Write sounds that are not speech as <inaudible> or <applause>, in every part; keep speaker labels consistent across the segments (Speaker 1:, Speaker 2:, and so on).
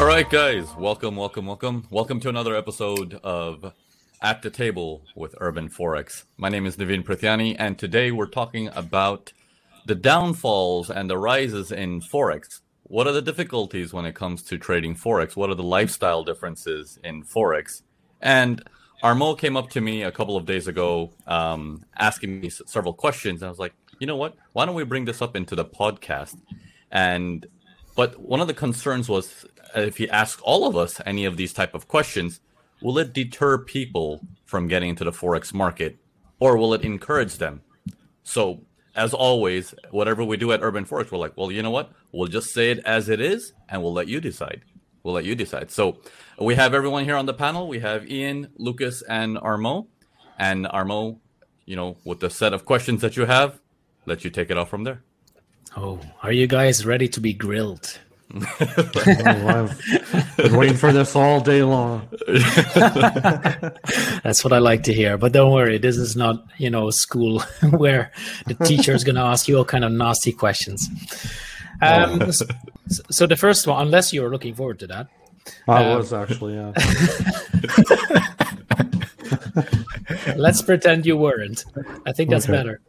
Speaker 1: All right, guys, welcome, welcome, welcome. Welcome to another episode of At the Table with Urban Forex. My name is Navin Prithyani, and today we're talking about the downfalls and the rises in Forex. What are the difficulties when it comes to trading Forex? What are the lifestyle differences in Forex? And Armo came up to me a couple of days ago um, asking me several questions. And I was like, you know what? Why don't we bring this up into the podcast? And but one of the concerns was uh, if you ask all of us any of these type of questions, will it deter people from getting into the forex market, or will it encourage them? So as always, whatever we do at Urban Forex, we're like, well, you know what? We'll just say it as it is, and we'll let you decide. We'll let you decide. So we have everyone here on the panel. We have Ian, Lucas, and Armo. And Armo, you know, with the set of questions that you have, let you take it off from there.
Speaker 2: Oh, are you guys ready to be grilled?
Speaker 3: Oh, I've been waiting for this all day long. <laughs>
Speaker 2: That's what I like to hear. But don't worry, this is not, you know, school <laughs> where the teacher is going to ask you all kind of nasty questions. Um, s- so the first one, unless you're looking forward to that,
Speaker 3: I
Speaker 2: Um,
Speaker 3: was actually, yeah. <laughs>
Speaker 2: let's pretend you weren't. I think that's
Speaker 3: Okay.
Speaker 2: better.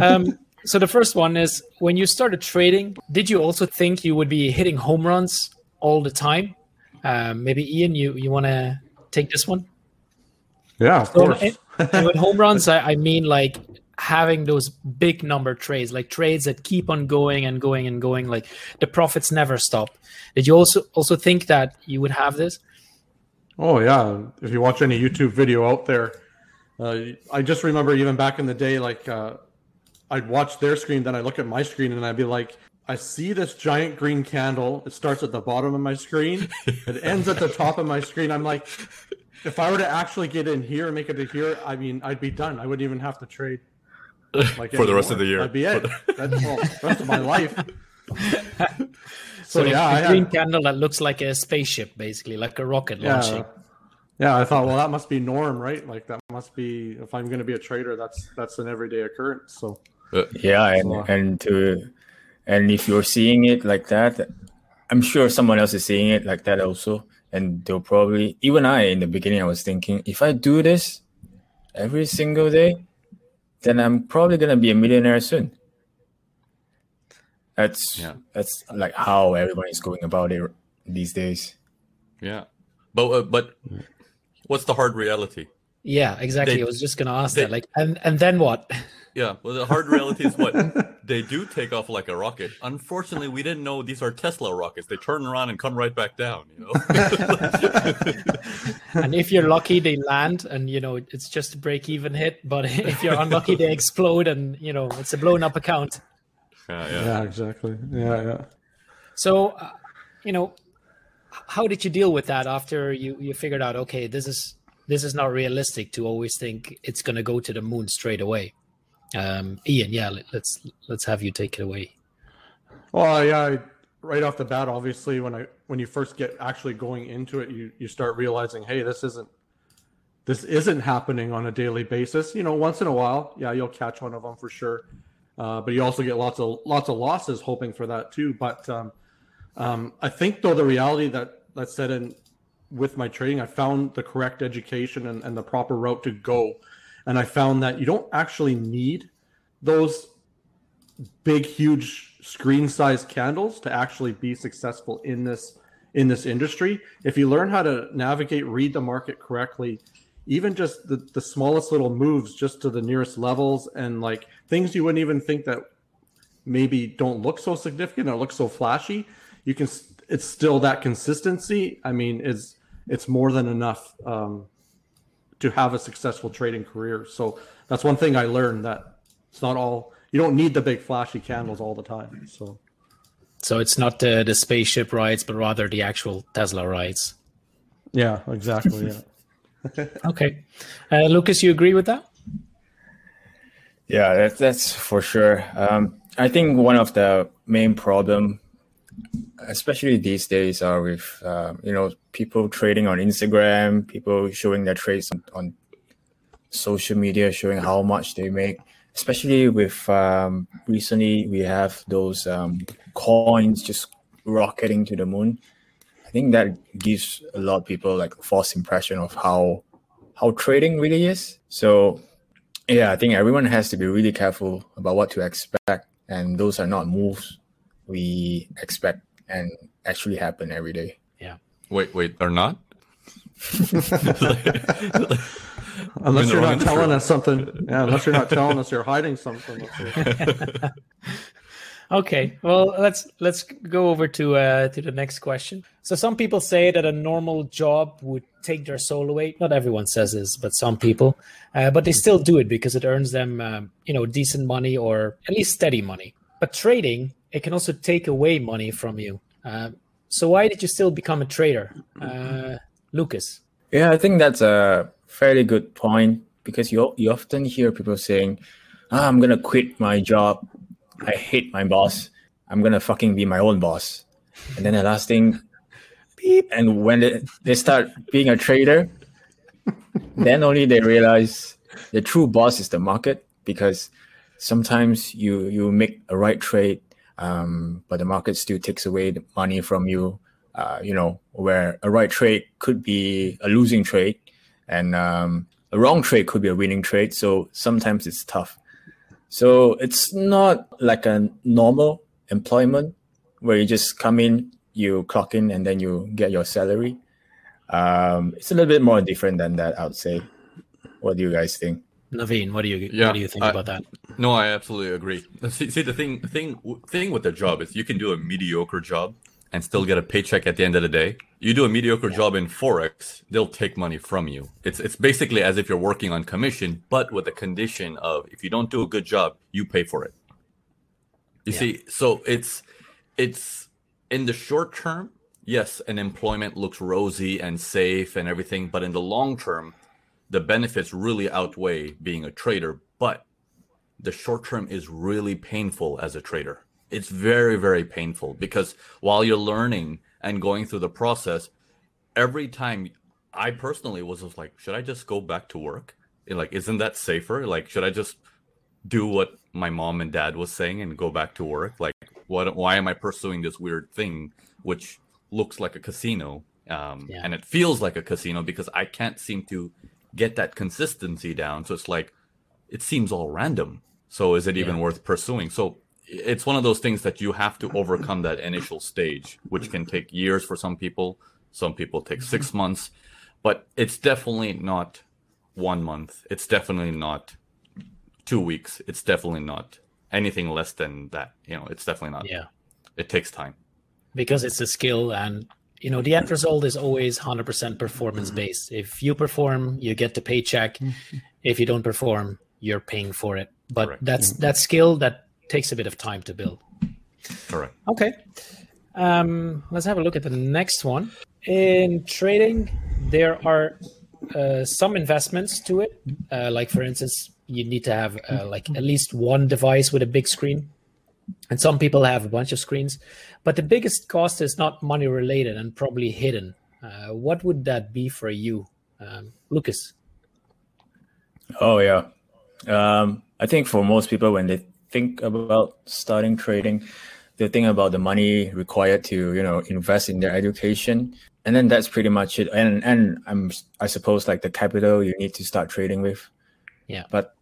Speaker 2: Um, so the first one is when you started trading, did you also think you would be hitting home runs all the time? Um, maybe Ian, you you want to take this one?
Speaker 3: Yeah, of
Speaker 2: So,
Speaker 3: course.
Speaker 2: and- and with home runs, I, I mean like having those big number trades, like trades that keep on going and going and going, like the profits never stop. Did you also also think that you would have this?
Speaker 3: Oh yeah, if you watch any YouTube video out there, uh, I just remember even back in the day, like uh, I'd watch their screen, then I look at my screen, and I'd be like, I see this giant green candle. It starts at the bottom of my screen, <laughs> it ends at the top of my screen. I'm like, if I were to actually get in here and make it to here, I mean, I'd be done. I wouldn't even have to trade. Like
Speaker 1: For the rest of the year.
Speaker 3: That'd be it. That's well, the rest of my life. <laughs>
Speaker 2: So,
Speaker 3: So, yeah,
Speaker 2: the
Speaker 3: I had-
Speaker 2: green candle that looks like a spaceship, basically, like a rocket launching.
Speaker 3: yeah yeah i thought well that must be norm right like that must be if i'm going to be a trader that's that's an everyday occurrence so
Speaker 4: Yeah, and
Speaker 3: So-
Speaker 4: and to and if you're seeing it like that, I'm sure someone else is seeing it like that also, and they'll probably even I in the beginning I was thinking if I do this every single day, then I'm probably gonna be a millionaire soon. That's
Speaker 1: Yeah.
Speaker 4: that's like how everyone is going about it these days.
Speaker 1: Yeah, but uh, but what's the hard reality?
Speaker 2: Yeah, exactly.
Speaker 1: They-
Speaker 2: I was just gonna ask
Speaker 1: they-
Speaker 2: that. Like, and and then what? <laughs>
Speaker 1: Yeah, well, the hard reality is what <laughs> they do take off like a rocket. Unfortunately, we didn't know these are Tesla rockets. They turn around and come right back down. You know. <laughs>
Speaker 2: and if you're lucky, they land, and you know it's just a break-even hit. But <laughs> if you're unlucky, they explode, and you know it's a blown-up account.
Speaker 1: yeah, yeah.
Speaker 3: yeah exactly yeah yeah
Speaker 2: So, uh, you know, how did you deal with that after you you figured out? Okay, this is this is not realistic to always think it's going to go to the moon straight away. Um, Ian, yeah, let, let's let's have you take it away.
Speaker 3: well yeah right off the bat obviously when i when you first get actually going into it you you start realizing hey this isn't this isn't happening on a daily basis. You know once in a while yeah you'll catch one of them for sure. Uh, but you also get lots of lots of losses hoping for that too. But um, um, i think though the reality that that set in with my trading i found the correct education and, and the proper route to go and i found that you don't actually need those big huge screen size candles to actually be successful in this in this industry. If you learn how to navigate read the market correctly even just the, the smallest little moves just to the nearest levels and like things you wouldn't even think that maybe don't look so significant or look so flashy you can it's still that consistency. I mean is it's more than enough um, to have a successful trading career so that's one thing i learned that it's not all you don't need the big flashy candles all the time so
Speaker 2: So it's not the the spaceship rides, but rather the actual Tesla rides.
Speaker 3: yeah exactly yeah <laughs> <laughs>
Speaker 2: Okay, uh, Lucas, you agree with that?
Speaker 4: Yeah, that's that's for sure. Um, I think one of the main problem, especially these days, are with um, you know people trading on Instagram, people showing their trades on, on social media, showing how much they make. Especially with um, recently, we have those um, coins just rocketing to the moon. I think that gives a lot of people like a false impression of how how trading really is. So yeah, I think everyone has to be really careful about what to expect, and those are not moves we expect and actually happen every day.
Speaker 2: Yeah.
Speaker 1: Wait, wait, they're not. <laughs>
Speaker 3: Unless you're not telling us something. Yeah, unless you're not telling us you're hiding something. <laughs>
Speaker 2: Okay, well let's let's go over to uh, to the next question. So some people say that a normal job would take their soul away. Not everyone says this, but some people. Uh, but they still do it because it earns them, um, you know, decent money or at least steady money. But trading, it can also take away money from you. Uh, so why did you still become a trader, uh, Lucas?
Speaker 4: Yeah, I think that's a fairly good point because you you often hear people saying, ah, "I'm gonna quit my job. I hate my boss. I'm gonna fucking be my own boss." And then the last thing, beep. And when they, they start being a trader, then only they realize the true boss is the market because sometimes you you make a right trade, um, but the market still takes away the money from you. Uh, you know, where a right trade could be a losing trade, and um, a wrong trade could be a winning trade. So sometimes it's tough. So it's not like a normal employment where you just come in, you clock in, and then you get your salary. Um, it's a little bit more different than that, I would say. What do you guys think?
Speaker 2: Navin, what do you
Speaker 1: Yeah,
Speaker 2: what do you think
Speaker 1: I-
Speaker 2: about that?
Speaker 1: No, I absolutely agree. See, see, the thing, thing, thing with the job is you can do a mediocre job and still get a paycheck at the end of the day. You do a mediocre job in forex, they'll take money from you. It's it's basically as if you're working on commission, but with the condition of if you don't do a good job, you pay for it. You
Speaker 2: Yeah.
Speaker 1: see, so it's it's in the short term, yes, an employment looks rosy and safe and everything, but in the long term, the benefits really outweigh being a trader. But the short term is really painful as a trader. It's very, very painful because while you're learning and going through the process, every time I personally was just like, should I just go back to work? Like, isn't that safer? Like, should I just do what my mom and dad was saying and go back to work? Like, what? Why am I pursuing this weird thing, which looks like a casino, um,
Speaker 2: Yeah.
Speaker 1: and it feels like a casino because I can't seem to get that consistency down. So it's like, it seems all random. So is it even
Speaker 2: Yeah.
Speaker 1: worth pursuing? So it's one of those things that you have to overcome that initial stage, which can take years for some people. Some people take mm-hmm. six months, but it's definitely not one month. It's definitely not two weeks. It's definitely not anything less than that. You know, it's definitely not.
Speaker 2: Yeah.
Speaker 1: It takes time.
Speaker 2: because it's a skill and you know the end result is always 100% performance mm-hmm. based if you perform you get the paycheck mm-hmm. if you don't perform you're paying for it. But
Speaker 1: Correct.
Speaker 2: that's that skill that takes a bit of time to build.
Speaker 1: Correct.
Speaker 2: okay. Um, let's have a look at the next one. In trading there are uh, some investments to it. Uh, like for instance you need to have uh, like at least one device with a big screen. And some people have a bunch of screens. But the biggest cost is not money related and probably hidden. Uh, what would that be for you um, lucas?
Speaker 4: Oh yeah, um, I think for most people when they think about starting trading, they think about the money required to you know invest in their education, and then that's pretty much it. And and I'm I suppose like the capital you need to start trading with.
Speaker 2: Yeah.
Speaker 4: But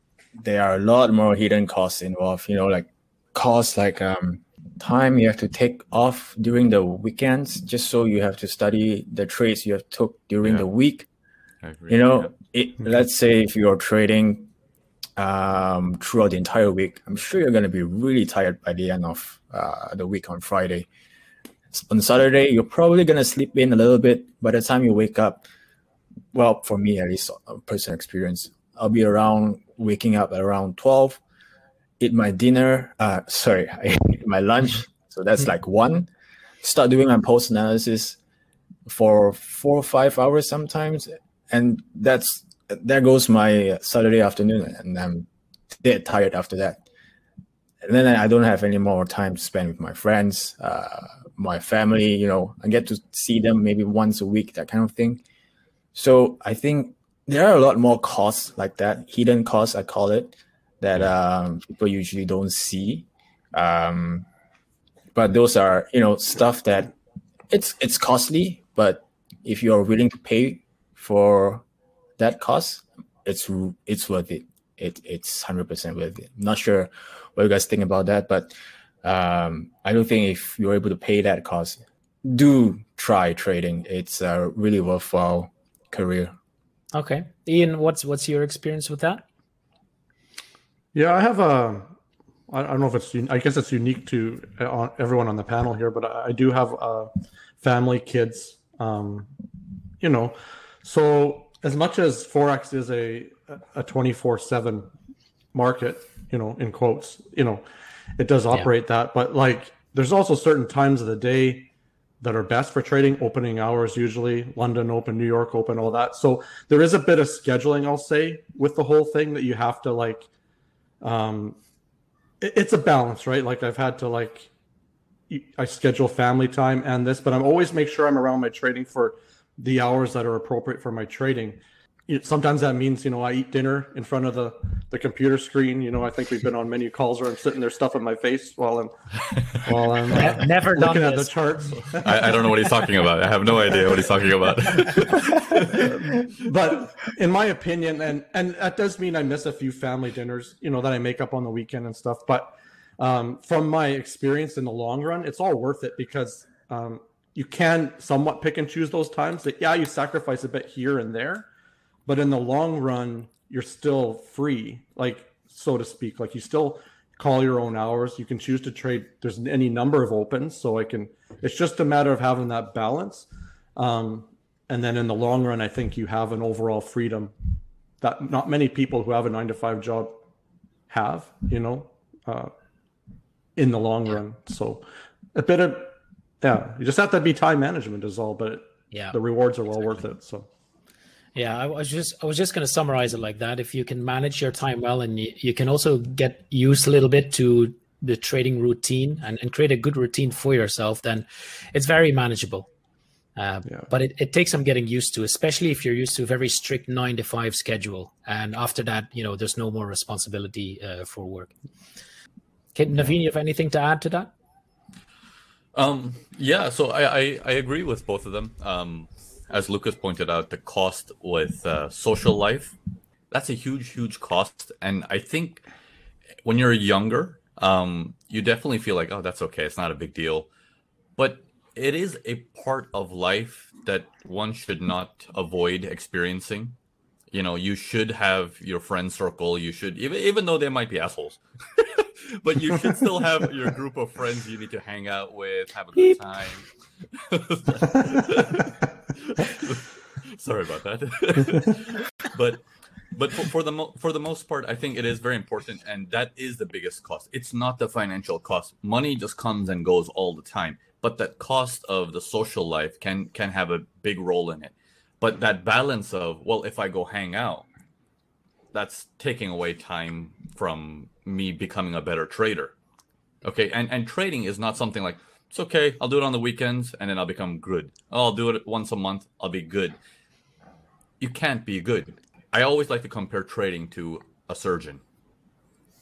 Speaker 4: there are a lot more hidden costs involved. You know, like costs like um time you have to take off during the weekends just so you have to study the trades you have took during
Speaker 1: Yeah.
Speaker 4: the week
Speaker 1: I agree.
Speaker 4: you know it, let's say if you're trading um, throughout the entire week. I'm sure you're going to be really tired by the end of uh, the week on friday. On saturday you're probably going to sleep in a little bit. By the time you wake up well for me at least a personal experience i'll be around waking up at around 12 eat my dinner uh, <laughs> sorry i eat my lunch. So that's like one. Start doing my post analysis for four or five hours sometimes. And that's there goes my Saturday afternoon, and I'm dead tired after that. And then I don't have any more time to spend with my friends, uh, my family. You know, I get to see them maybe once a week, that kind of thing. So I think there are a lot more costs like that, hidden costs I call it, that um, people usually don't see. Um, but those are you know stuff that it's it's costly, but if you are willing to pay for that cost, it's it's worth it. It it's hundred percent worth it. I'm not sure what you guys think about that, but um, I don't think if you're able to pay that cost, do try trading. It's a really worthwhile career.
Speaker 2: Okay, Ian, what's what's your experience with that?
Speaker 3: Yeah, I have a. I don't know if it's. I guess it's unique to uh, everyone on the panel here, but I do have a family, kids. Um, you know, so as much as forex is a a twenty four seven market, you know, in quotes, you know, it does operate yeah. that, but like there's also certain times of the day that are best for trading opening hours usually london open new york open all that. So there is a bit of scheduling i'll say with the whole thing that you have to like um it, it's a balance right? Like i've had to like i schedule family time and this but i'm always make sure i'm around my trading for the hours that are appropriate for my trading sometimes that means you know I eat dinner in front of the the computer screen. You know, I think we've been on many calls where I'm sitting there stuffing my face while I'm while I'm <laughs>
Speaker 2: uh, never looking
Speaker 3: at the charts. <laughs>
Speaker 1: I, I, don't know what he's talking about. I have no idea what he's talking about. <laughs>
Speaker 3: but in my opinion, and and that does mean I miss a few family dinners. You know that I make up on the weekend and stuff. But um, from my experience in the long run, it's all worth it because. Um, you can somewhat pick and choose those times that yeah you sacrifice a bit here and there but in the long run you're still free like so to speak. Like you still call your own hours. You can choose to trade. There's any number of opens so i can it's just a matter of having that balance. Um, and then in the long run i think you have an overall freedom that not many people who have a nine to five job have you know uh, in the long run. So a bit of yeah you just have to be time management is all but
Speaker 2: yeah
Speaker 3: the rewards are well worth it so
Speaker 2: yeah, I was just I was just going to summarize it like that. If you can manage your time well, and you, you can also get used a little bit to the trading routine and, and create a good routine for yourself, then it's very manageable. Uh, yeah. But it, it takes some getting used to, especially if you're used to a very strict nine to five schedule. And after that, you know, there's no more responsibility uh, for work. Okay, Navin, you have anything to add to that?
Speaker 1: Um, yeah, so I, I, I agree with both of them. Um, as Lucas pointed out, the cost with uh, social life, that's a huge, huge cost. And I think when you're younger, um, you definitely feel like, oh, that's okay. It's not a big deal. But it is a part of life that one should not avoid experiencing. You know, you should have your friend circle. You should, even, even though they might be assholes, <laughs> but you should still <laughs> have your group of friends you need to hang out with, have a good time. <laughs> Sorry about that. <laughs> but but for, for the mo- for the most part, I think it is very important, and that is the biggest cost. It's not the financial cost. Money just comes and goes all the time, but that cost of the social life can can have a big role in it. But that balance of well, if I go hang out, that's taking away time from me becoming a better trader. Okay, and and trading is not something like it's okay. I'll do it on the weekends and then I'll become good. Oh, I'll do it once a month. I'll be good. You can't be good. I always like to compare trading to a surgeon.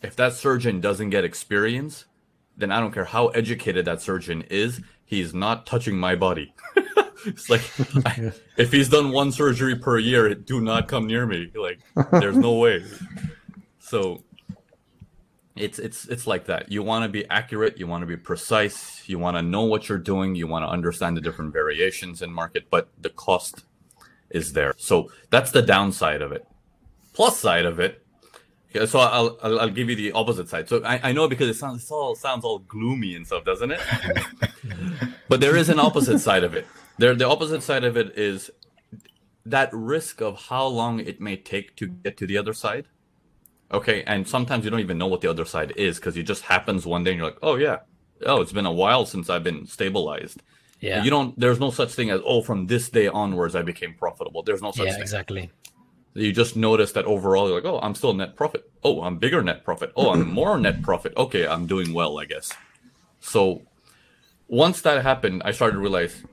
Speaker 1: If that surgeon doesn't get experience, then I don't care how educated that surgeon is, he's not touching my body. <laughs> it's like I, if he's done one surgery per year, do not come near me. Like there's no way. So it's it's it's like that. You want to be accurate you want to be precise you want to know what you're doing you want to understand the different variations in market but the cost is there. So that's the downside of it. Plus side of it so I'll, I'll, I'll give you the opposite side. So I, I know because it sounds all sounds all gloomy and stuff doesn't it? <laughs> But there is an opposite side of it there the opposite side of it is that risk of how long it may take to get to the other side Okay, and sometimes you don't even know what the other side is because it just happens one day and you're like, oh yeah, oh it's been a while since I've been stabilized. Yeah, you don't. There's no such thing as oh from this day onwards I became profitable. There's no such
Speaker 2: yeah,
Speaker 1: thing.
Speaker 2: exactly.
Speaker 1: You just notice that overall you're like, oh, I'm still net profit. Oh, I'm bigger net profit. Oh, I'm more net profit. Okay, I'm doing well, I guess. So once that happened, I started to realize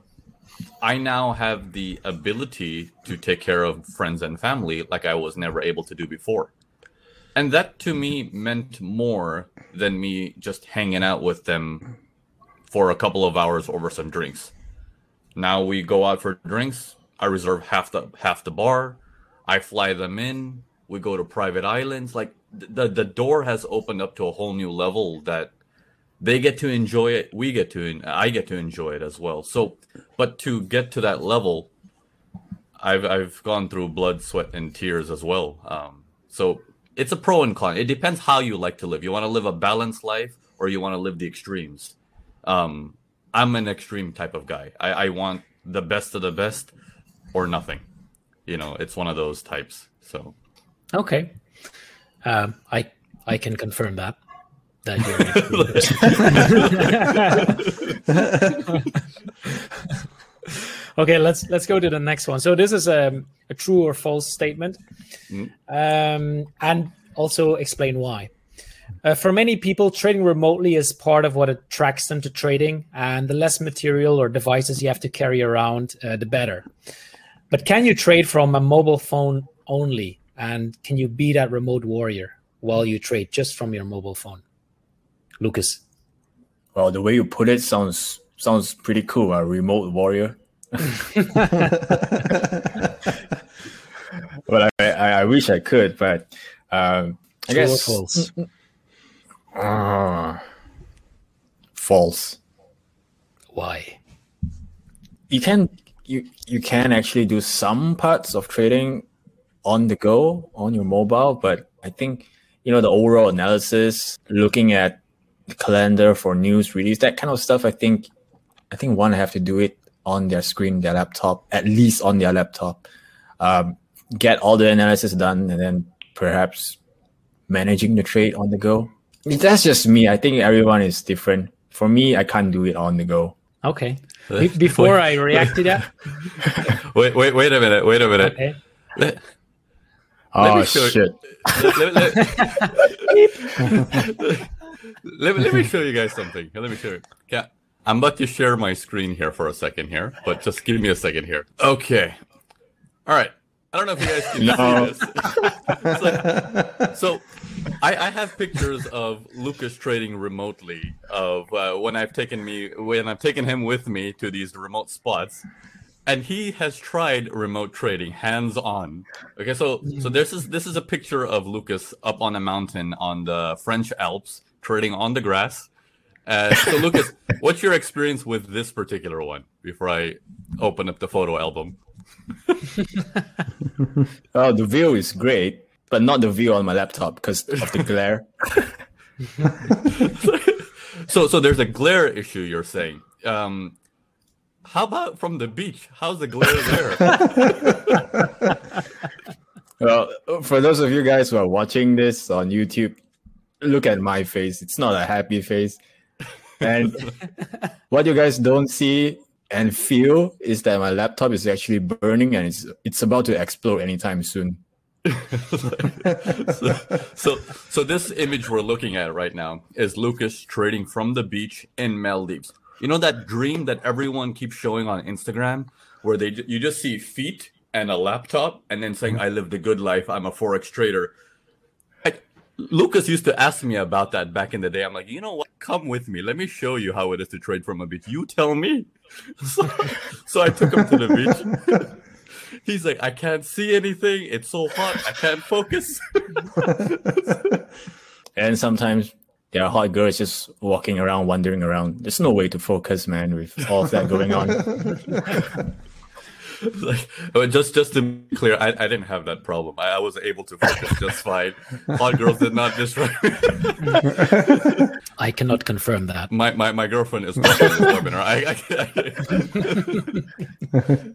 Speaker 1: I now have the ability to take care of friends and family like I was never able to do before and that to me meant more than me just hanging out with them for a couple of hours over some drinks Now we go out for drinks. I reserve half the half the bar. I fly them in. We go to private islands. Like the the door has opened up to a whole new level that they get to enjoy it. We get to I get to enjoy it as well. So, but to get to that level, I've I've gone through blood, sweat, and tears as well. Um, so it's a pro and con. It depends how you like to live. You want to live a balanced life, or you want to live the extremes. Um, I'm an extreme type of guy. I, I want the best of the best, or nothing. You know, it's one of those types. So,
Speaker 2: okay, um, I I can confirm that. That <laughs> okay, let's let's go to the next one. So this is a, a true or false statement, mm. um, and also explain why. Uh, for many people, trading remotely is part of what attracts them to trading, and the less material or devices you have to carry around, uh, the better. But can you trade from a mobile phone only? And can you be that remote warrior while you trade just from your mobile phone? Lucas.
Speaker 4: Well, the way you put it sounds sounds pretty cool. A remote warrior. <laughs> but I, I, I, wish I could, but um, I True guess
Speaker 2: false.
Speaker 4: Uh, false.
Speaker 2: Why?
Speaker 4: You can you you can actually do some parts of trading on the go on your mobile, but I think you know the overall analysis, looking at calendar for news release, that kind of stuff. I think I think one have to do it on their screen, their laptop, at least on their laptop. Um, get all the analysis done, and then perhaps managing the trade on the go. That's just me. I think everyone is different. For me, I can't do it on the go.
Speaker 2: Okay. Be- <laughs> before I react to that. <laughs>
Speaker 1: wait, wait, wait a minute. Wait a minute. Okay. Let,
Speaker 4: oh let shit!
Speaker 1: Let, let, <laughs> let, me, let me show you guys something. Let me show you. Yeah, I'm about to share my screen here for a second here, but just give me a second here. Okay. All right. I don't know if you guys can no. see this. so, I, I, have pictures of Lucas trading remotely of uh, when I've taken me when I've taken him with me to these remote spots, and he has tried remote trading hands on. Okay, so so this is this is a picture of Lucas up on a mountain on the French Alps trading on the grass. Uh, so Lucas, <laughs> what's your experience with this particular one? Before I open up the photo album. <laughs>
Speaker 4: oh, the view is great, but not the view on my laptop because of the glare. <laughs>
Speaker 1: so, so there's a glare issue. You're saying. Um, how about from the beach? How's the glare
Speaker 4: there? well, for those of you guys who are watching this on YouTube, look at my face. It's not a happy face. And <laughs> what you guys don't see and feel is that my laptop is actually burning and it's it's about to explode anytime soon. <laughs>
Speaker 1: so, so, so this image we're looking at right now is Lucas trading from the beach in Maldives. You know that dream that everyone keeps showing on Instagram, where they you just see feet and a laptop, and then saying, "I lived a good life. I'm a forex trader." Lucas used to ask me about that back in the day. I'm like, you know what? Come with me. Let me show you how it is to trade from a beach. You tell me. <laughs> So, so I took him to the beach. <laughs> He's like, I can't see anything. It's so hot. I can't focus. <laughs>
Speaker 4: and sometimes there are hot girls just walking around, wandering around. There's no way to focus, man, with all of that going on. <laughs>
Speaker 1: like oh, just just to be clear, I, I didn't have that problem. I, I was able to focus just fine. Hot girls did not me. <laughs>
Speaker 2: I cannot confirm that.
Speaker 1: My my, my girlfriend is not this webinar. I, I, I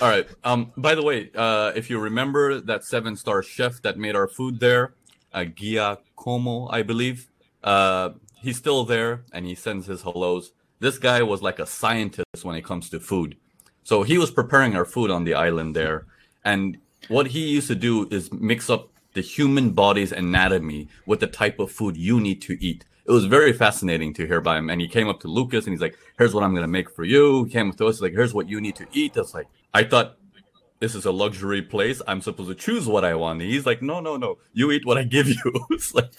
Speaker 1: <laughs> All right. Um. By the way, uh, if you remember that seven star chef that made our food there, uh, Giacomo, I believe. Uh, he's still there, and he sends his hellos. This guy was like a scientist when it comes to food. So he was preparing our food on the island there. And what he used to do is mix up the human body's anatomy with the type of food you need to eat. It was very fascinating to hear by him. And he came up to Lucas and he's like, here's what I'm going to make for you. He came up to us like, here's what you need to eat. That's like, I thought this is a luxury place. I'm supposed to choose what I want. And he's like, no, no, no. You eat what I give you. <laughs> it's like,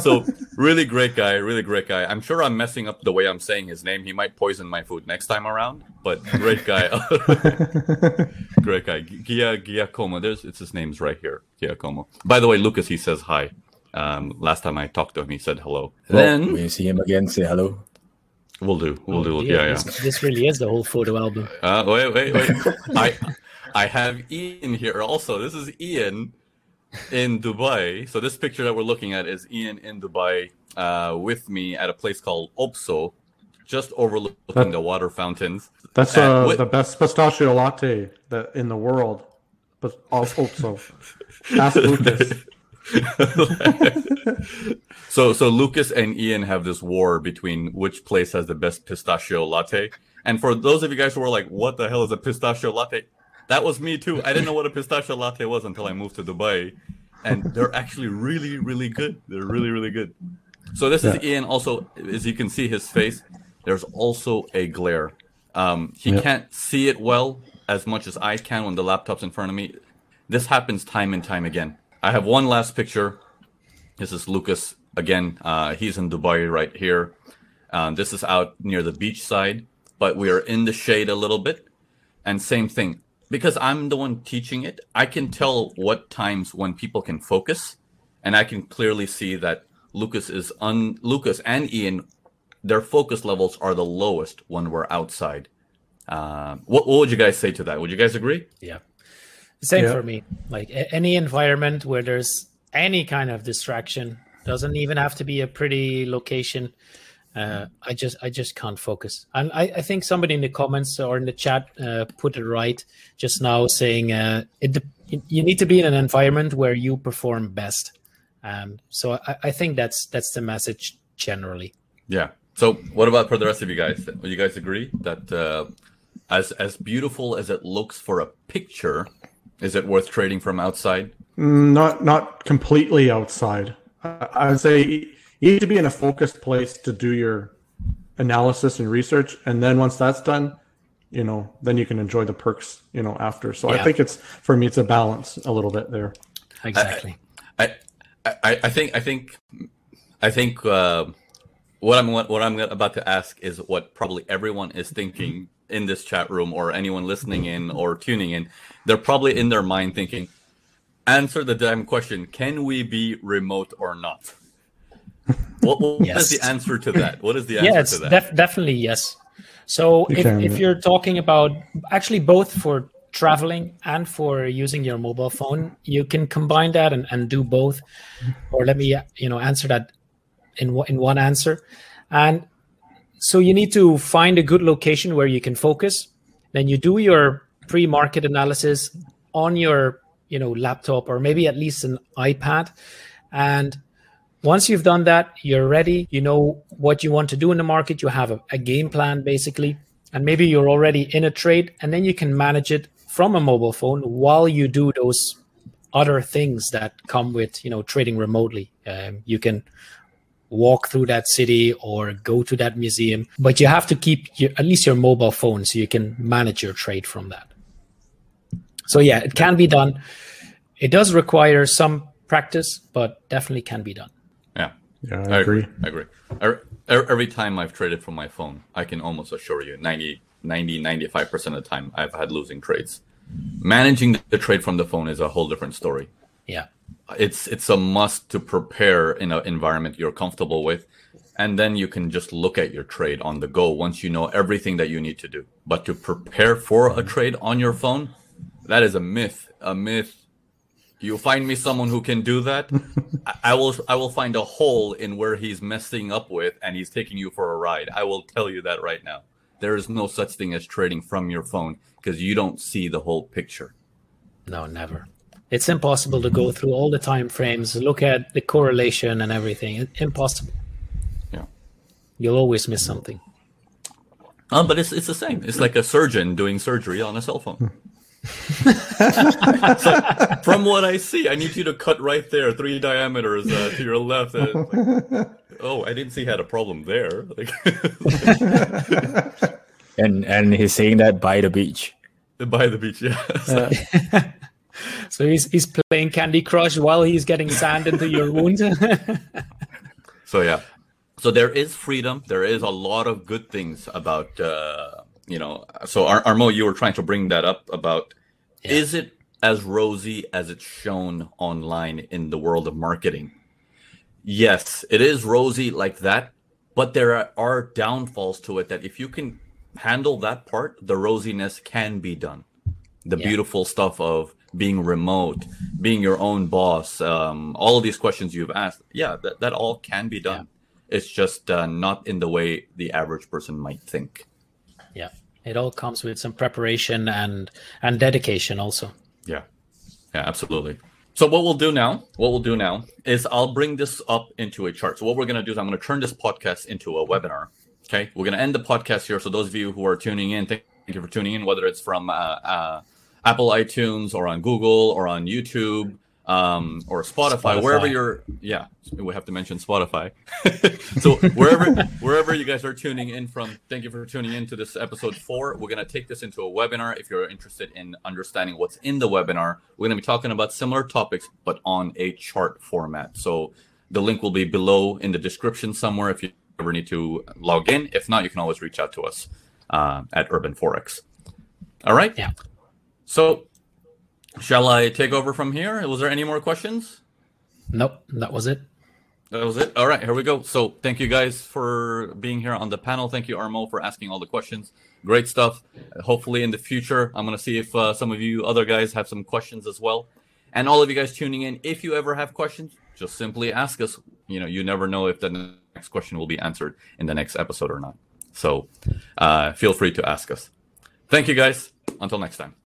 Speaker 1: so really great guy, really great guy. I'm sure I'm messing up the way I'm saying his name. He might poison my food next time around, but great guy. <laughs> great guy. Gia Giacomo. There's it's his name's right here. Giacomo. By the way, Lucas, he says hi. Um, last time I talked to him, he said hello.
Speaker 4: Well,
Speaker 1: then
Speaker 4: we see him again, say hello.
Speaker 1: we'll do. We'll
Speaker 2: Oh,
Speaker 1: do.
Speaker 2: dear,
Speaker 1: Yeah, yeah.
Speaker 2: This, this really is the whole photo album.
Speaker 1: Uh, wait, wait, wait. <laughs> I I have Ian here also. This is Ian in Dubai. So this picture that we're looking at is Ian in Dubai uh, with me at a place called Opso, just overlooking
Speaker 3: That-
Speaker 1: the water fountains.
Speaker 3: That's
Speaker 1: Uh,
Speaker 3: the best pistachio latte that in the world. But hope. Ask Lucas. <laughs>
Speaker 1: so so Lucas and Ian have this war between which place has the best pistachio latte. And for those of you guys who are like, "What the hell is a pistachio latte?" That was me too. I didn't know what a pistachio latte was until I moved to Dubai, and they're actually really really good. They're really really good. So this is Ian. Also, as you can see his face, there's also a glare. Um, he
Speaker 3: Yeah.
Speaker 1: can't see it well as much as I can when the laptop's in front of me. This happens time and time again. I have one last picture. This is Lucas again. Uh, he's in Dubai right here. Um, this is out near the beach side, but we are in the shade a little bit. And same thing, because I'm the one teaching it, I can tell what times when people can focus, and I can clearly see that Lucas is un Lucas and Ian, their focus levels are the lowest when we're outside. Uh, what, what would you guys say to that? Would you guys agree?
Speaker 2: Yeah. Same
Speaker 3: Yeah.
Speaker 2: for me. Like a- any environment where there's any kind of distraction, doesn't even have to be a pretty location. Uh, I just I just can't focus. And I, I think somebody in the comments or in the chat uh, put it right just now, saying uh, it you need to be in an environment where you perform best. Um, so I, I think that's that's the message generally.
Speaker 1: Yeah. So, what about for the rest of you guys? Would you guys agree that uh, as as beautiful as it looks for a picture, is it worth trading from outside?
Speaker 3: Mm, Not not completely outside. I I would say you need to be in a focused place to do your analysis and research, and then once that's done, you know, then you can enjoy the perks, you know, after. So
Speaker 2: Yeah.
Speaker 3: I think it's for me, it's a balance a little bit there.
Speaker 2: Exactly.
Speaker 1: I, I, I think, I think, I think uh, what I'm what, what I'm about to ask is what probably everyone is thinking in this chat room, or anyone listening in or tuning in. They're probably in their mind thinking, "Answer the damn question: Can we be remote or not?" What, what is
Speaker 2: Yes.
Speaker 1: the answer to that? What is the answer
Speaker 2: yeah,
Speaker 1: to that?
Speaker 2: def- definitely yes. So if, if
Speaker 3: uh,
Speaker 2: you're talking about actually both for traveling and for using your mobile phone, you can combine that and, and do both. Mm-hmm. Or let me you know answer that in in one answer. And so you need to find a good location where you can focus. Then you do your pre-market analysis on your you know laptop or maybe at least an iPad, and once you've done that, you're ready. You know what you want to do in the market. You have a, a game plan basically, and maybe you're already in a trade, and then you can manage it from a mobile phone while you do those other things that come with you know trading remotely. Um, you can walk through that city or go to that museum, but you have to keep your, at least your mobile phone so you can manage your trade from that. So yeah, it can be done. It does require some practice, but definitely can be done.
Speaker 1: Yeah.
Speaker 3: Yeah, I, agree.
Speaker 1: I agree. Every, every time I've traded from my phone, I can almost assure you 90, 90 95% of the time I've had losing trades. Managing the trade from the phone is a whole different story.
Speaker 2: Yeah.
Speaker 1: It's it's a must to prepare in an environment you're comfortable with and then you can just look at your trade on the go once you know everything that you need to do. But to prepare for a trade on your phone, that is a myth. A myth. You find me someone who can do that, <laughs> I- I will I will find a hole in where he's messing up with and he's taking you for a ride. I will tell you that right now. There is no such thing as trading from your phone because you don't see the whole picture.
Speaker 2: No, never. It's impossible to go through all the time frames, look at the correlation and everything. It, impossible.
Speaker 1: Yeah.
Speaker 2: You'll always miss something.
Speaker 1: Uh, but it's it's the same. It's like a surgeon doing surgery on a cell phone. So, <laughs> from what I see, I need you to cut right there, three diameters uh, to your left. Like, <laughs> oh, I didn't see he had a problem there. <laughs> Like,
Speaker 4: And and he's saying that by the beach.
Speaker 1: by the beach. Yeah.
Speaker 2: Uh, so he's he's playing Candy Crush while he's getting sand into your wound.
Speaker 1: so yeah, so there is freedom. There is a lot of good things about uh, you know. So Ar- Armo, you were trying to bring that up about yeah. is it as rosy as it's shown online in the world of marketing? Yes, it is rosy like that, but there are, are downfalls to it that if you can handle that part, the rosiness can be done. The yeah. beautiful stuff of being remote, being your own boss, um, all of these questions you've asked, yeah, that, that all can be done. Yeah. It's just uh, not in the way the average person might think.
Speaker 2: Yeah, it all comes with some preparation and and dedication also.
Speaker 1: Yeah, yeah, absolutely. So what we'll do now, what we'll do now is I'll bring this up into a chart. So what we're going to do is I'm going to turn this podcast into a webinar. Okay, we're going to end the podcast here. So those of you who are tuning in, thank you for tuning in, whether it's from uh, uh, Apple iTunes or on Google or on YouTube um, or Spotify, Spotify, wherever you're. Yeah, we have to mention Spotify. <laughs> so wherever wherever you guys are tuning in from, thank you for tuning in to this episode four. We're gonna take this into a webinar. If you're interested in understanding what's in the webinar, we're gonna be talking about similar topics but on a chart format. So the link will be below in the description somewhere if you ever need to log in. If not, you can always reach out to us uh, at Urban Forex. All right.
Speaker 2: Yeah.
Speaker 1: So, shall I take over from here? Was there any more questions?
Speaker 2: Nope, that was it.
Speaker 1: That was it. All right, here we go. So, thank you guys for being here on the panel. Thank you, Armo, for asking all the questions. Great stuff. Hopefully, in the future, I'm going to see if uh, some of you other guys have some questions as well. And all of you guys tuning in, if you ever have questions, just simply ask us. You know, you never know if the next question will be answered in the next episode or not. So, uh, feel free to ask us. Thank you, guys. Until next time.